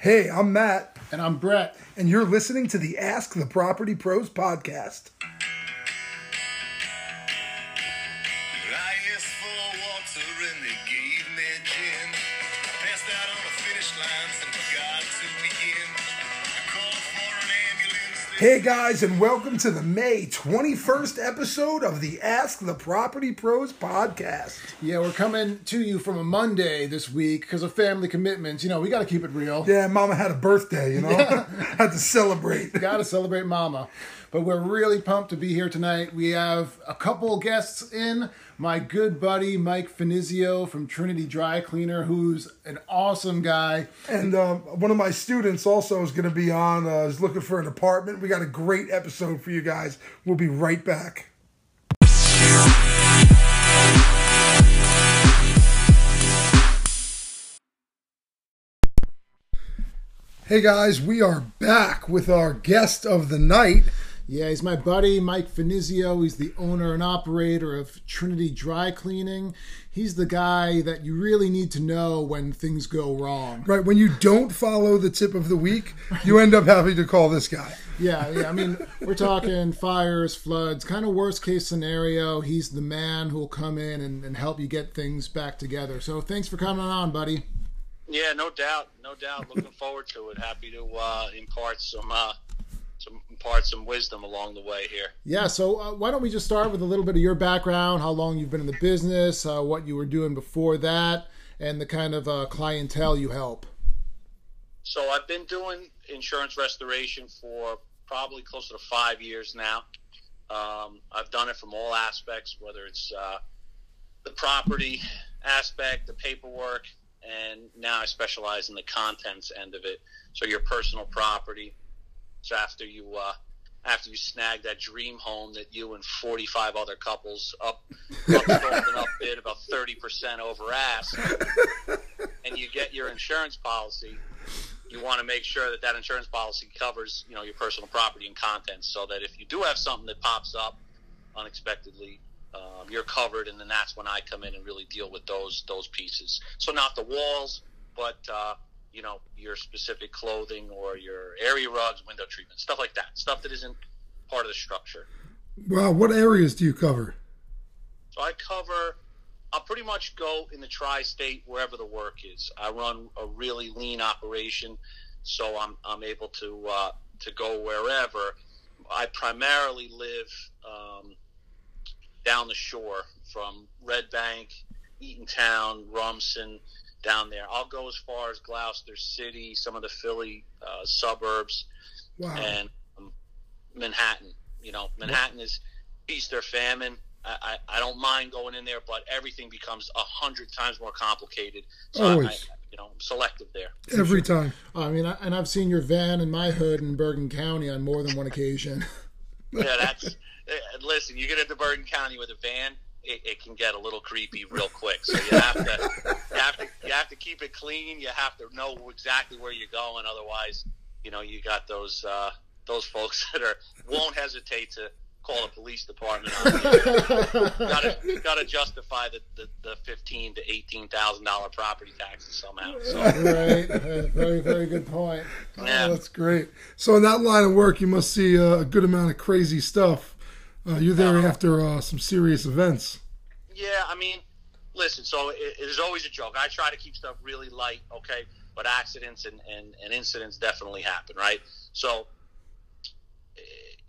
Hey, I'm Matt, And I'm Brett. and you're listening to the Ask the Property Pros podcast. Hey guys, and welcome to the May 21st episode of the Ask the Property Pros podcast. Yeah, we're coming to you from a Monday this week because of family commitments. You know, we got to keep it real. Yeah, Mama had a birthday, you know, had to celebrate. Got to celebrate Mama. But we're really pumped to be here tonight. We have a couple guests in. My good buddy Mike Finizio from Trinity Dry Cleaner, who's an awesome guy. And um, one of my students also is going to be on, uh, is looking for an apartment. We got a great episode for you guys. We'll be right back. Hey guys, we are back with our guest of the night. Yeah, he's my buddy Mike Finizio. He's the owner and operator of Trinity Dry Cleaning. He's the guy that you really need to know when things go wrong. Right, when you don't follow the tip of the week, you end up having to call this guy. Yeah, yeah. I mean, we're talking fires, floods, kind of worst case scenario. He's the man who'll come in and, and help you get things back together. So thanks for coming on, buddy. Yeah, no doubt, no doubt. Looking forward to it. Happy to uh, impart some uh, some impart some wisdom along the way here. Yeah, so uh, why don't we just start with a little bit of your background, how long you've been in the business, uh, what you were doing before that, and the kind of uh, clientele you help. So I've been doing insurance restoration for probably closer to five years now. Um, I've done it from all aspects, whether it's uh, the property aspect, the paperwork, and now I specialize in the contents end of it. So your personal property. So after you uh, after you snag that dream home that you and 45 other couples up up and up bid about 30% over ask, and you get your insurance policy, you want to make sure that that insurance policy covers you know your personal property and contents, so that if you do have something that pops up unexpectedly, um, you're covered, and then that's when I come in and really deal with those those pieces. So not the walls, but uh, you know your specific clothing or your area rugs, window treatment, stuff like that, stuff that isn't part of the structure. Wow, what areas do you cover? So I cover. I'll pretty much go in the tri-state wherever the work is. I run a really lean operation, so I'm I'm able to uh, to go wherever. I primarily live um, down the shore from Red Bank, Eatontown, Rumson, down there. I'll go as far as Gloucester City, some of the Philly uh, suburbs, Wow. and um, Manhattan. You know, Manhattan is feast or famine. I, I, I don't mind going in there, but everything becomes a hundred times more complicated. So I, I, you know, I'm selective there. Every time. I mean, I, and I've seen your van in my hood in Bergen County on more than one occasion. Yeah, that's. eh, listen, you get into Bergen County with a van, it, it can get a little creepy real quick. So you have to, you have to, you have to keep it clean. You have to know exactly where you're going. Otherwise, you know, you got those uh, those folks that are won't hesitate to call the police department on you. gotta gotta justify the, the, the fifteen to eighteen thousand dollar property taxes somehow. So right? Uh, very, very good point. yeah. Oh, that's great. So in that line of work, you must see a good amount of crazy stuff. Uh, you're there after uh, some serious events. Yeah, I mean, listen. So it, it is always a joke. I try to keep stuff really light, okay? But accidents and, and, and incidents definitely happen, right? So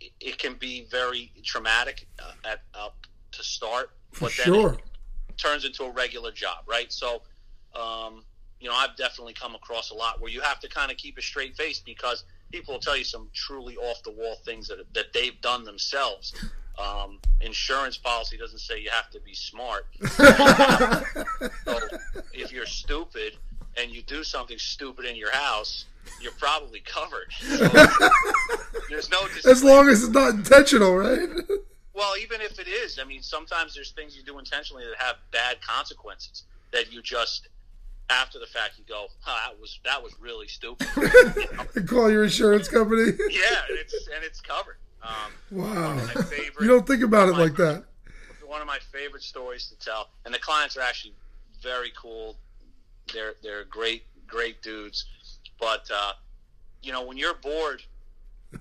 it, it can be very traumatic uh, at up to start, For but then sure. it turns into a regular job, right? So, um, you know, I've definitely come across a lot where you have to kind of keep a straight face because people will tell you some truly off the wall things that that they've done themselves. Um, insurance policy doesn't say you have to be smart. so if you're stupid and you do something stupid in your house, you're probably covered. So there's no As long as it's not intentional, right? Well, even if it is, I mean, sometimes there's things you do intentionally that have bad consequences that you just after the fact you go, huh, that was that was really stupid. You know? Call your insurance company. yeah, and it's and it's covered. Um, wow. favorite, You don't think about it my- like that. one of my favorite stories to tell, and the clients are actually very cool. They're they're great great dudes. But uh, you know, when you're bored,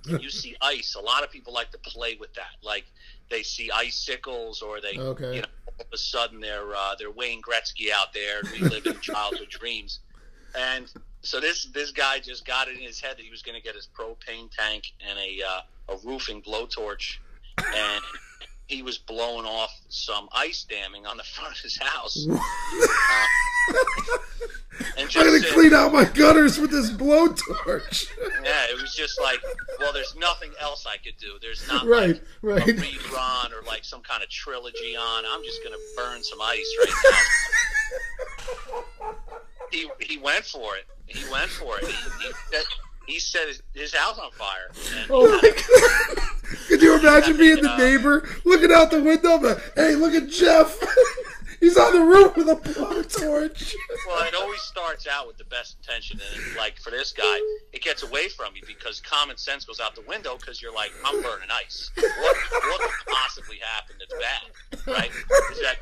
and you see ice. A lot of people like to play with that. Like they see icicles, or they, Okay. you know, all of a sudden they're uh, they're Wayne Gretzky out there reliving childhood dreams. And so this this guy just got it in his head that he was going to get his propane tank and a uh, a roofing blowtorch, and he was blowing off some ice damming on the front of his house. Uh, and I'm gonna clean out my gutters with this blowtorch. yeah, it was just like, well, there's nothing else I could do. There's not Right, like right. a rerun or like some kind of trilogy on. I'm just gonna burn some ice right now. he he went for it. He went for it. He, he, set, he set his, his house on fire. And Oh my god! Could you imagine being the neighbor looking out the window? But hey, look at Jeff. He's on the roof with a blowtorch. Well, it always starts out with the best intention, and like for this guy, it gets away from you because common sense goes out the window because you're like, I'm burning ice. What what could possibly happen that's bad, right? Is that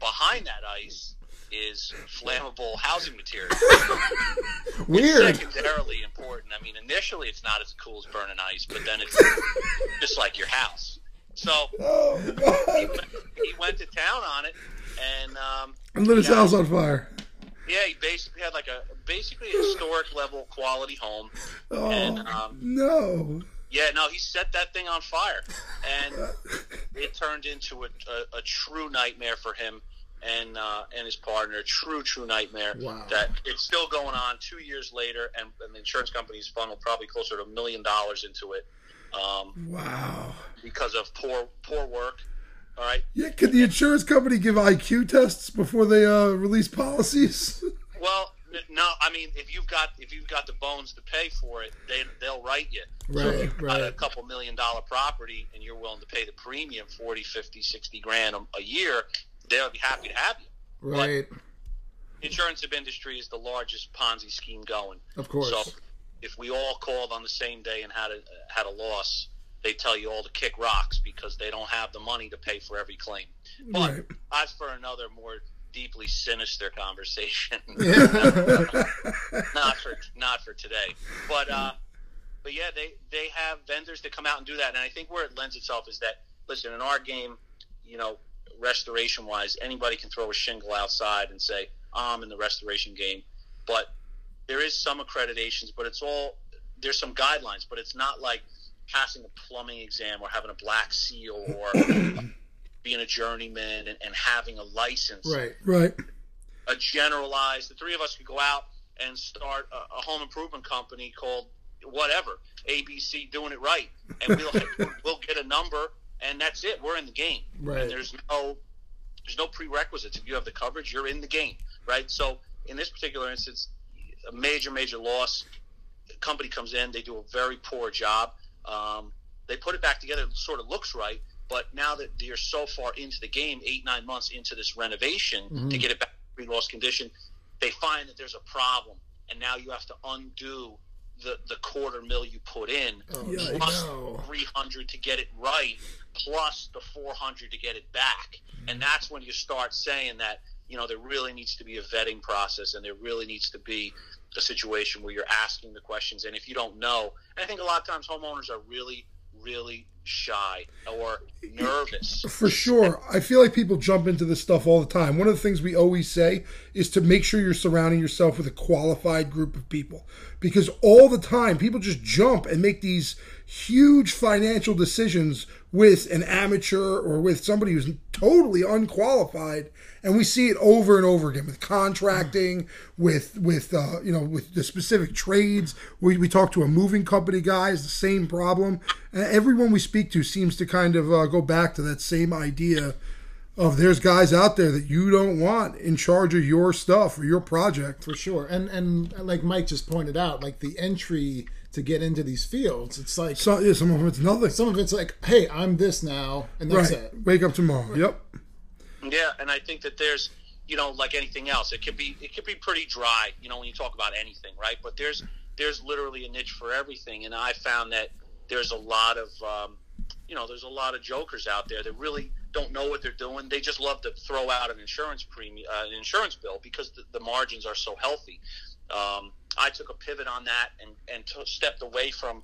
behind that ice is flammable housing material. Weird. It's secondarily important. I mean, initially it's not as cool as burning ice, but then it's just like your house. So Oh he went, he went to town on it, and um, And lit his house on fire. Yeah, he basically had like a basically a historic level quality home, Oh and um, no! yeah, no, he set that thing on fire, and it turned into a, a, a true nightmare for him and uh, and his partner. True, true nightmare. Wow. That it's still going on two years later, and, and the insurance company's funneled probably closer to a million dollars into it um, Wow. because of poor poor work. All right. Yeah, could the insurance company give IQ tests before they uh, release policies? Well, no, I mean, if you've got if you've got the bones to pay for it, they they'll write you. so if Right, you've got a couple million dollar property and you're willing to pay the premium 40, 50, 60 grand a, a year, they'll be happy to have you. Right. Insurance of industry is the largest Ponzi scheme going. Of course. So if we all called on the same day and had a had a loss, they tell you all to kick rocks because they don't have the money to pay for every claim. But Right. that's for another more deeply sinister conversation. not for not for today. But uh, but yeah, they they have vendors that come out and do that, and I think where it lends itself is that listen, in our game, you know, restoration wise, anybody can throw a shingle outside and say I'm in the restoration game, but there is some accreditations, but it's all there's some guidelines, but it's not like passing a plumbing exam or having a black seal or being a journeyman and, and having a license Right. Right. a generalized. The three of us could go out and start a, a home improvement company called whatever ABC, doing it right, and we'll we'll get a number, and that's it. We're in the game. Right. And there's no there's no prerequisites. If you have the coverage, you're in the game, right? So in this particular instance, a major major loss. The company comes in, they do a very poor job. Um, they put it back together. It sort of looks right, but now that you're so far into the game, eight nine months into this renovation to get it back to pre-loss condition, they find that there's a problem, and now you have to undo the the quarter mil you put in, oh, Yeah, plus know. 300 to get it right, plus the 400 to get it back, and mm-hmm. that's when you start saying that you know there really needs to be a vetting process, and there really needs to be a situation where you're asking the questions, and if you don't know, and I think a lot of times homeowners are really really shy or nervous. For sure. I feel like people jump into this stuff all the time. One of the things we always say is to make sure you're surrounding yourself with a qualified group of people. Because all the time, people just jump and make these huge financial decisions with an amateur or with somebody who's totally unqualified. And we see it over and over again with contracting, with with uh, you know with the specific trades. We, we talk to a moving company guy, it's the same problem. And everyone we speak to seems to kind of uh, go back to that same idea of there's guys out there that you don't want in charge of your stuff or your project. for sure. And and like Mike just pointed out, like the entry to get into these fields, it's like So yeah, some of it's nothing. some of it's like, hey, I'm this now, and that's right. it. Wake up tomorrow. Yep. Yeah, and I think that there's, you know, like anything else, it could be it could be pretty dry, you know, when you talk about anything, right? But there's there's literally a niche for everything, and I found that there's a lot of, um, you know, there's a lot of jokers out there that really don't know what they're doing. They just love to throw out an insurance premium, uh, an insurance bill because the, the margins are so healthy. Um, I took a pivot on that and and t- stepped away from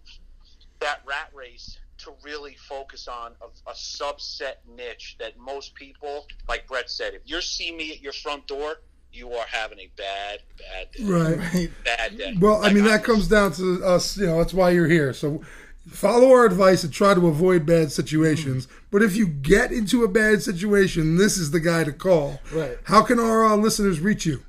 that rat race to really focus on a, a subset niche that most people, like Brett said, if you see me at your front door, you are having a bad, bad day. Right. Bad day. Well, I mean, I'm- that comes down to us. You know, that's why you're here. So follow our advice and try to avoid bad situations. But if you get into a bad situation, this is the guy to call. Right. How can our uh, listeners reach you?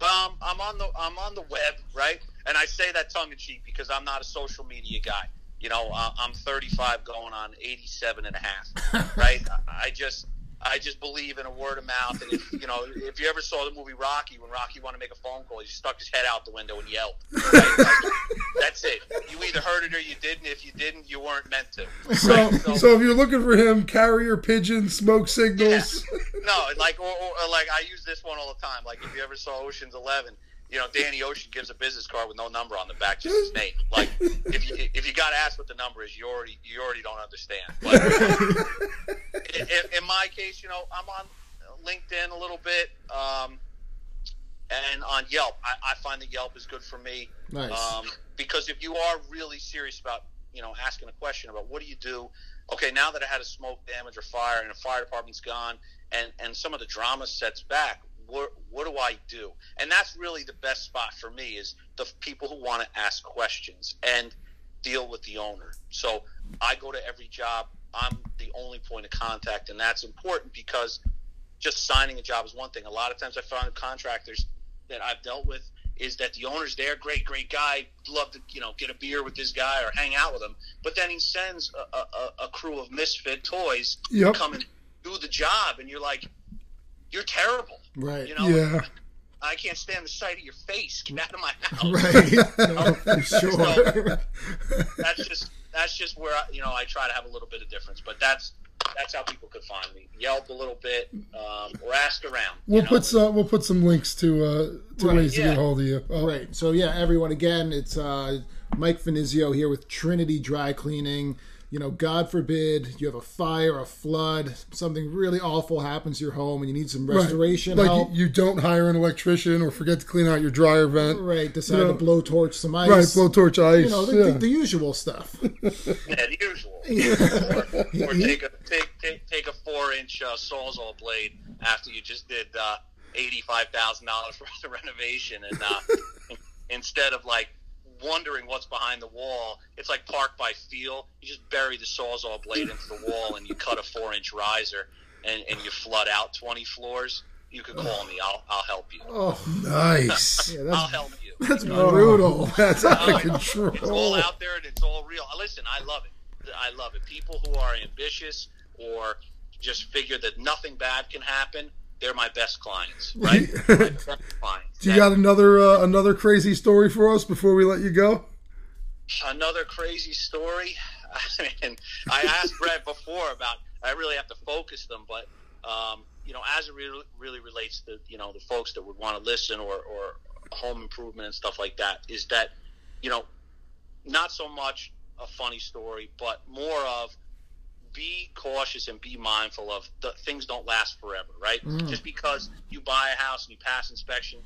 Um, I'm on the I'm on the web, right? And I say that tongue in cheek because I'm not a social media guy. You know, uh, I'm 35 going on 87 and a half, right? I I just I just believe in a word of mouth. And if you know, if you ever saw the movie Rocky, when Rocky wanted to make a phone call, he stuck his head out the window and yelled. Right? Like, that's it. You either heard it or you didn't. If you didn't, you weren't meant to. So, Right? so if you're looking for him, carrier pigeon, smoke signals. No, like or, or, or like I use this one all the time. Like if you ever saw Ocean's Eleven, you know Danny Ocean gives a business card with no number on the back, just his name. Like if you if you got asked what the number is, you already you already don't understand. But in, in my case, you know I'm on LinkedIn a little bit, um, and on Yelp. I, I find that Yelp is good for me. Nice. Um, because if you are really serious about, you know, asking a question about what do you do, okay, now that I had a smoke damage or fire and the fire department's gone and, and some of the drama sets back, what, what do I do? And that's really the best spot for me is the people who want to ask questions and deal with the owner. So I go to every job. I'm the only point of contact, and that's important because just signing a job is one thing. A lot of times I find contractors that I've dealt with is that the owner's there, great, great guy, love to you know get a beer with this guy or hang out with him, but then he sends a, a, a crew of misfit toys Yep. to come and do the job, and you're like, you're terrible, Right. you know. Yeah. I can't stand the sight of your face. Get out of my house. Right. No, for sure. That's just that's just where I, you know I try to have a little bit of difference, but that's that's how people could find me. Yelp a little bit, um, or ask around. We'll know. put some. We'll put some links to uh, to Right, ways to yeah. get hold of you. Oh, Right. So yeah, everyone. Again, it's uh, Mike Finizio here with Trinity Dry Cleaning. You know, God forbid you have a fire, a flood, something really awful happens to your home, and you need some Right. restoration Like help. you, you don't hire an electrician or forget to clean out your dryer vent. right. Decide You know, to blow torch some ice. Right, blowtorch ice. You know, the, yeah. the, the usual stuff. Yeah, the usual. or, or take a take, take, take a four inch uh, sawzall blade after you just did uh, eighty five thousand dollars for the renovation, and uh, instead of like wondering what's behind the wall, it's like park by feel. You just bury the sawzall blade into the wall, and you cut a four inch riser, and, and you flood out twenty floors. You could call me. I'll I'll help you. Oh, nice. yeah, I'll that's help you. that's brutal. That's out of control. It's all out there and it's all real. Listen, I love it. I love it. People who are ambitious or just figure that nothing bad can happen, they're my best clients, right? best clients. Do you got another uh, another crazy story for us before we let you go? another crazy story? and I asked Brett before about. I really have to focus them, but um, you know, as it really, really relates to you know the folks that would want to listen or, or home improvement and stuff like that, is that you know, not so much a funny story, but more of be cautious and be mindful of the things don't last forever, right? Just because you buy a house and you pass inspection,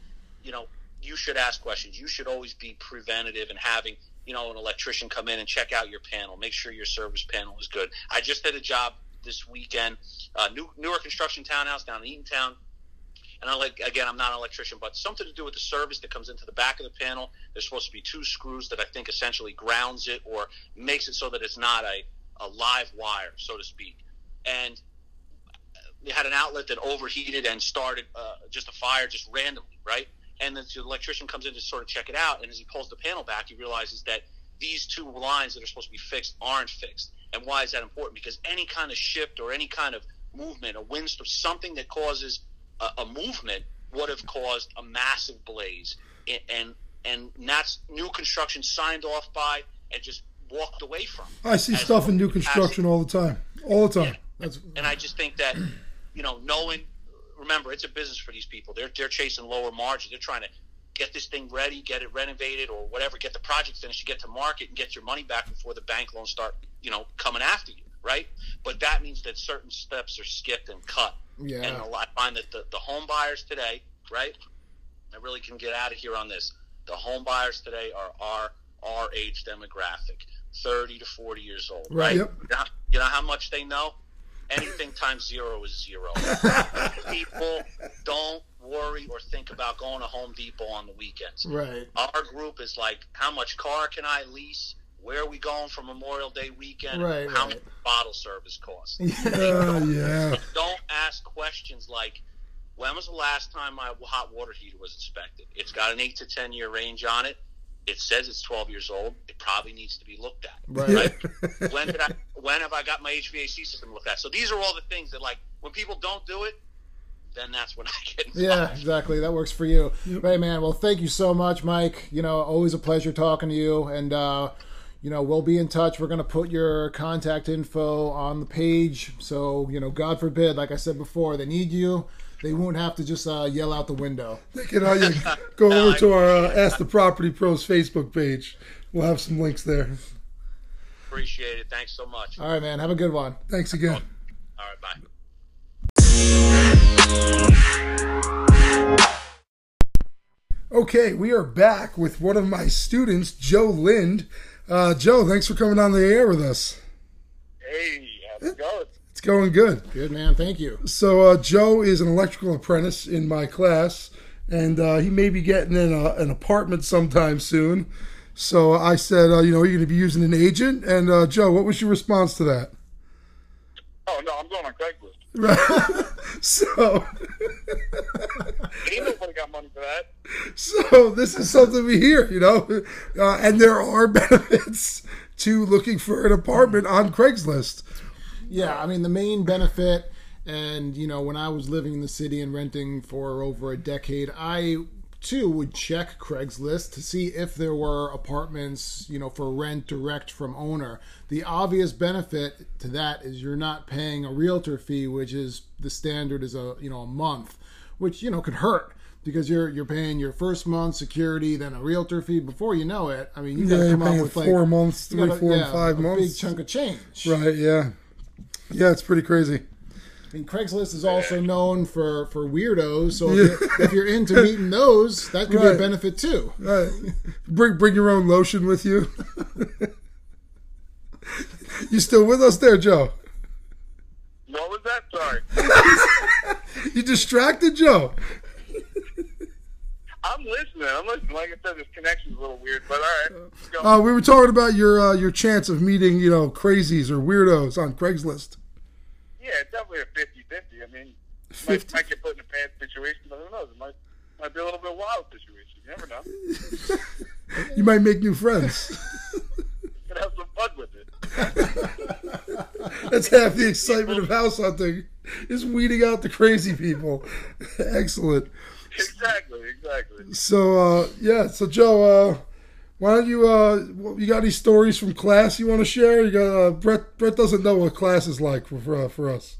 you know, you should ask questions. You should always be preventative and having, you know, an electrician come in and check out your panel, make sure your service panel is good. I just did a job this weekend, uh, new newer construction townhouse down in Eatontown. And I like again, I'm not an electrician, but something to do with the service that comes into the back of the panel. There's supposed to be two screws that I think essentially grounds it or makes it so that it's not a, a live wire, so to speak. And they had an outlet that overheated and started uh, just a fire just randomly, right? And then the electrician comes in to sort of check it out, and as he pulls the panel back, he realizes that these two lines that are supposed to be fixed aren't fixed. And why is that important? Because any kind of shift or any kind of movement, a windstorm, something that causes a, a movement would have caused a massive blaze. And, and and that's new construction signed off by and just walked away from. I see stuff in new as- construction all the time. All the time. That's and I just think that, you know, knowing, remember, it's a business for these people. They're they're chasing lower margins. They're trying to get this thing ready, get it renovated, or whatever, get the project finished, get to market, and get your money back before the bank loans start, you know, coming after you, right? But that means that certain steps are skipped and cut. Yeah. And I find that the, the home buyers today, right? I really can get out of here on this. the home buyers today are our our age demographic, 30 to 40 years old. Right. Yep. You know, you know how much they know? Anything times zero is zero. People don't worry or think about going to Home Depot on the weekends. Right. Our group is like, how much car can I lease? Where are we going for Memorial Day weekend? Right, how right. much bottle service cost? Uh, yeah. don't ask questions like, when was the last time my hot water heater was inspected? It's got an eight to ten year range on it. It says it's twelve years old. It probably needs to be looked at. Right. When did I? When have I got my HVAC system looked at? So these are all the things that, like, when people don't do it, then that's when I get involved. Yeah, exactly. That works for you. Hey, man. Well, thank you so much, Mike. You know, always a pleasure talking to you. And, uh, you know, we'll be in touch. We're going to put your contact info on the page. So, you know, God forbid, like I said before, they need you. They won't have to just uh, yell out the window. You know, you go over to our uh, Ask the Property Pros Facebook page. We'll have some links there. Appreciate it. Thanks so much. All right, man. Have a good one. Thanks again. All right, bye. Okay, we are back with one of my students, Joe Lind. Uh, Joe, thanks for coming on the air with us. Hey, how's it going? It's going good. Good, man. Thank you. So, uh, Joe is an electrical apprentice in my class, and uh, he may be getting in a, an apartment sometime soon. So I said, uh, you know, you're going to be using an agent. And uh, Joe, what was your response to that? Oh no, I'm going on Craigslist. Right. so, Ain't nobody got money for that. so this is something we hear, you know, uh, and there are benefits to looking for an apartment on Craigslist. Yeah, I mean the main benefit, and you know, when I was living in the city and renting for over a decade, I too would check Craigslist to see if there were apartments, you know, for rent direct from owner. The obvious benefit to that is you're not paying a realtor fee, which is the standard is a you know a month, which you know could hurt. Because you're you're paying your first month security, then a realtor fee. Before you know it, I mean you got Yeah, to you're come up paying with like four months, you three, gotta- four, and yeah, five a months. big chunk of change. Right? Yeah. Yeah, it's pretty crazy. I mean, Craigslist is also known for for weirdos. So if, you're, if you're into meeting those, that could be Right. a benefit too. Right. Bring bring your own lotion with you. you still with us there, Joe? What was that? Sorry. You distracted, Joe? I'm listening. I'm listening. Like I said, this connection's a little weird, but all right. Let's go. Uh, we were talking about your uh, your chance of meeting, you know, crazies or weirdos on Craigslist. Yeah, it's definitely a 50-50. I mean, might, 50? might get put in a bad situation, but who knows? It might might be a little bit wild situation. You never know. You might make new friends. You can have some fun with it. That's half the excitement of house hunting is weeding out the crazy people. Excellent. Exactly. Exactly. So uh, yeah, so Joe, uh, why don't you uh, you got any stories from class you want to share? You got uh, Brett. Brett doesn't know what class is like for for, uh, for us.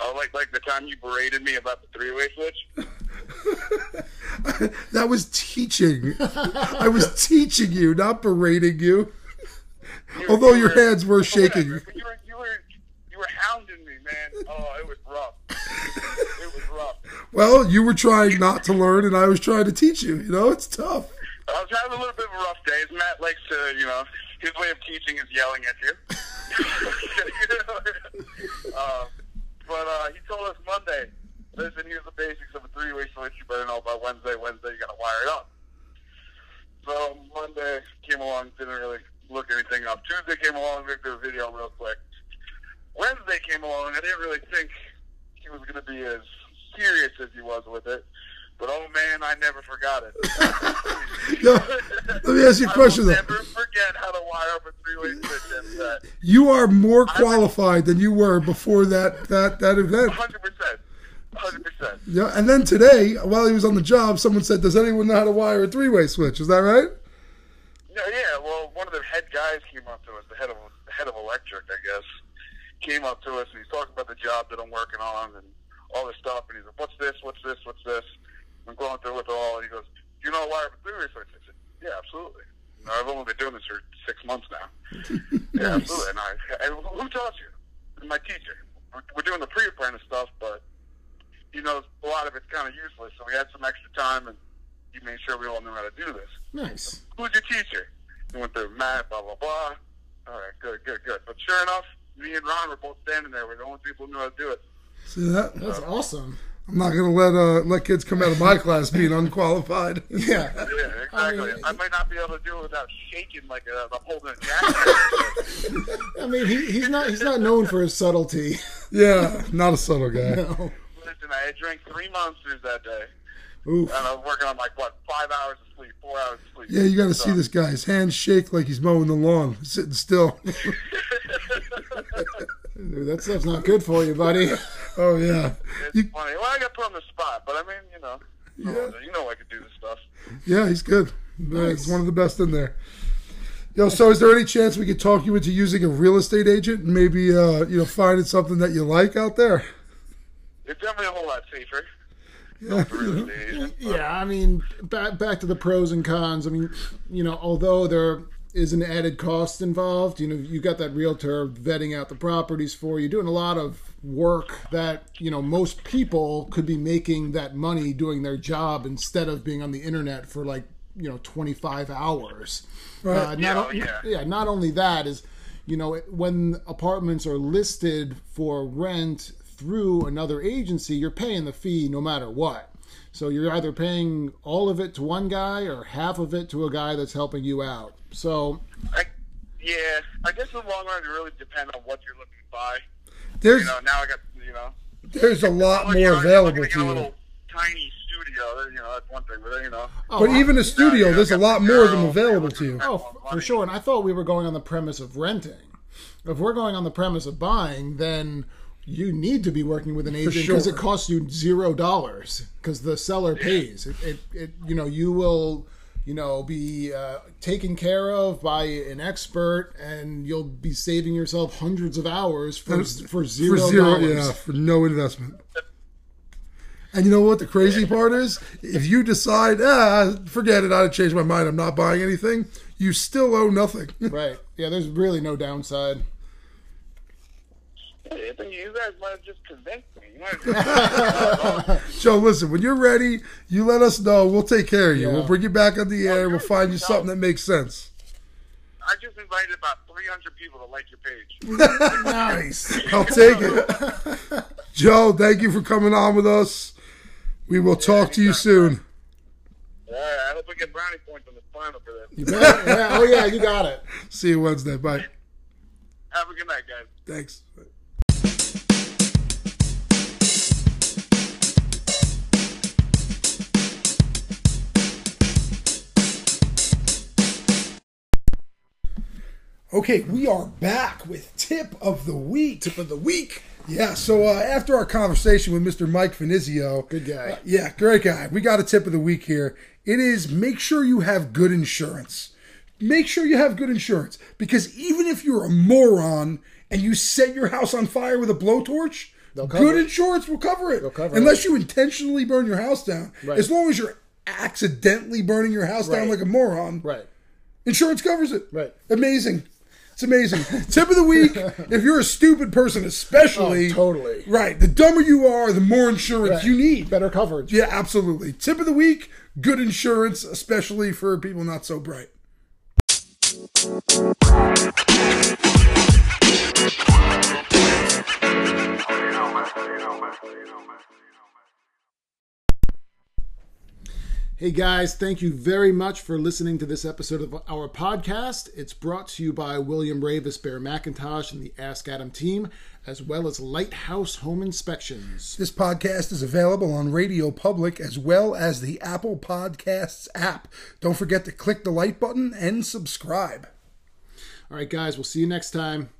Oh, like like the time you berated me about the three-way switch. That was teaching. I was teaching you, not berating you. You- Although you your were- hands were shaking. whatever, You were you were you were hounding me, man. Oh, it was rough. it was rough. Well, you were trying not to learn, and I was trying to teach you. You know, it's tough. I was having a little bit of a rough day. Matt likes to, you know, his way of teaching is yelling at you. uh, but uh, he told us Monday, listen, here's the basics of a three-way switch. You better know by Wednesday. Wednesday, you got to wire it up. So Monday came along, didn't really look anything up. Tuesday came along, looked at a video real quick. Wednesday came along, I didn't really think he was going to be as serious as he was with it. But oh man, I never forgot it. Yo, let me ask you a question though. never forget how to wire up a three-way switch. Uh, you are more qualified than you were before that that that event. Hundred percent, hundred percent. Yeah, and then today, while he was on the job, someone said, "Does anyone know how to wire a three-way switch?" Is that right? No, yeah. Well, one of the head guys came up to us, the head of the head of electric, I guess, came up to us and he's talking about the job that I'm working on and all this stuff. And he's like, "What's this? What's this? What's this?" I'm going through it all. And he goes, "Do you know to wire up a three-way? I said, "Yeah, absolutely." Know, I've only been doing this for six months now. Yeah, Nice. absolutely. And, I, and who taught you? My teacher. We're, we're doing the pre-apprentice stuff, but he knows a lot of it's kind of useless. So we had some extra time, and he made sure we all knew how to do this. Nice. Who's your teacher? He went through Matt, blah blah blah. All right, good, good, good. But sure enough, me and Ron were both standing there. We're the only people who knew how to do it. See that? That's awesome. I'm not gonna let uh, let kids come out of my class being unqualified. Yeah. Yeah, exactly. I I, might not be able to do it without shaking like a, I'm holding a jacket. I mean, he, he's not he's not known for his subtlety. Yeah, not a subtle guy. No. Listen, I drank three monsters that day, Oof. and I was working on like what five hours of sleep, four hours of sleep. Yeah, you got to So- see this guy. His hands shake like he's mowing the lawn, sitting still. Dude, that stuff's not good for you, buddy. Oh yeah, It's you, funny. Well, I got put on the spot, but I mean, you know, Yeah. you know, I could do this stuff. yeah, he's good. He's one of the best in there. Yo, so is there any chance we could talk you into using a real estate agent and maybe uh, you know finding something that you like out there? It's definitely a whole lot safer. Yeah, For real. Yeah, I mean, back back to the pros and cons. I mean, you know, although there is an added cost involved, you know, you got that realtor vetting out the properties for you, doing a lot of work that you know most people could be making that money doing their job instead of being on the internet for like you know 25 hours. Right. Uh, not Yeah, yeah. yeah, not only that is, you know, when apartments are listed for rent through another agency, you're paying the fee no matter what. So you're either paying all of it to one guy or half of it to a guy that's helping you out. So I, yeah, I guess in the long run, it really depends on what you're looking to buy. There's You know, now I got, you know, there's a lot Well, you more know, available looking to you. little tiny studio. You know, that's one thing, but you know, oh, But Oh, even a studio, yeah, there's a lot the more of them available to you. Oh, for sure. And I thought we were going on the premise of renting. If we're going on the premise of buying, then you need to be working with an agent because sure. it costs you zero dollars because the seller pays. It, it, it, you know, you will, you know, be uh, taken care of by an expert, and you'll be saving yourself hundreds of hours for for for zero zero, dollars. yeah, for no investment. And you know what the crazy part is? If you decide, ah, forget it, I changed my mind, I'm not buying anything, you still owe nothing. Right. Yeah. There's really no downside. I think you guys might have just convinced me. You Joe, listen, when you're ready, you let us know. We'll take care of you. Yeah. We'll bring you back on the air. We'll find you no. something that makes sense. I just invited about 300 people to like your page. Nice. I'll take it. Joe, thank you for coming on with us. We will talk to you soon. All right, I hope I get brownie points on this final for this. You bet. yeah. Oh yeah. You got it. See you Wednesday. Bye. Have a good night, guys. Thanks. Okay, we are back with tip of the week. Tip of the week. Yeah, so uh, after our conversation with Mr. Mike Finizio, Good guy. uh, yeah, great guy. We got a tip of the week here. It is make sure you have good insurance. Make sure you have good insurance because even if you're a moron and you set your house on fire with a blowtorch, good it. insurance will cover it. They'll cover Unless you intentionally burn your house down. Right. As long as you're accidentally burning your house down like a moron, Right. insurance covers it. Right. Amazing. It's amazing. Tip of the week: If you're a stupid person, especially, Oh, totally. right, the dumber you are, the more insurance Right. you need. Better coverage. Yeah, absolutely. Tip of the week: good insurance, especially for people not so bright. Hey guys, thank you very much for listening to this episode of our podcast. It's brought to you by William Raveis, Bear McIntosh, and the Ask Adam team, as well as Lighthouse Home Inspections. This podcast is available on Radio Public as well as the Apple Podcasts app. Don't forget to click the like button and subscribe. All right, guys, we'll see you next time.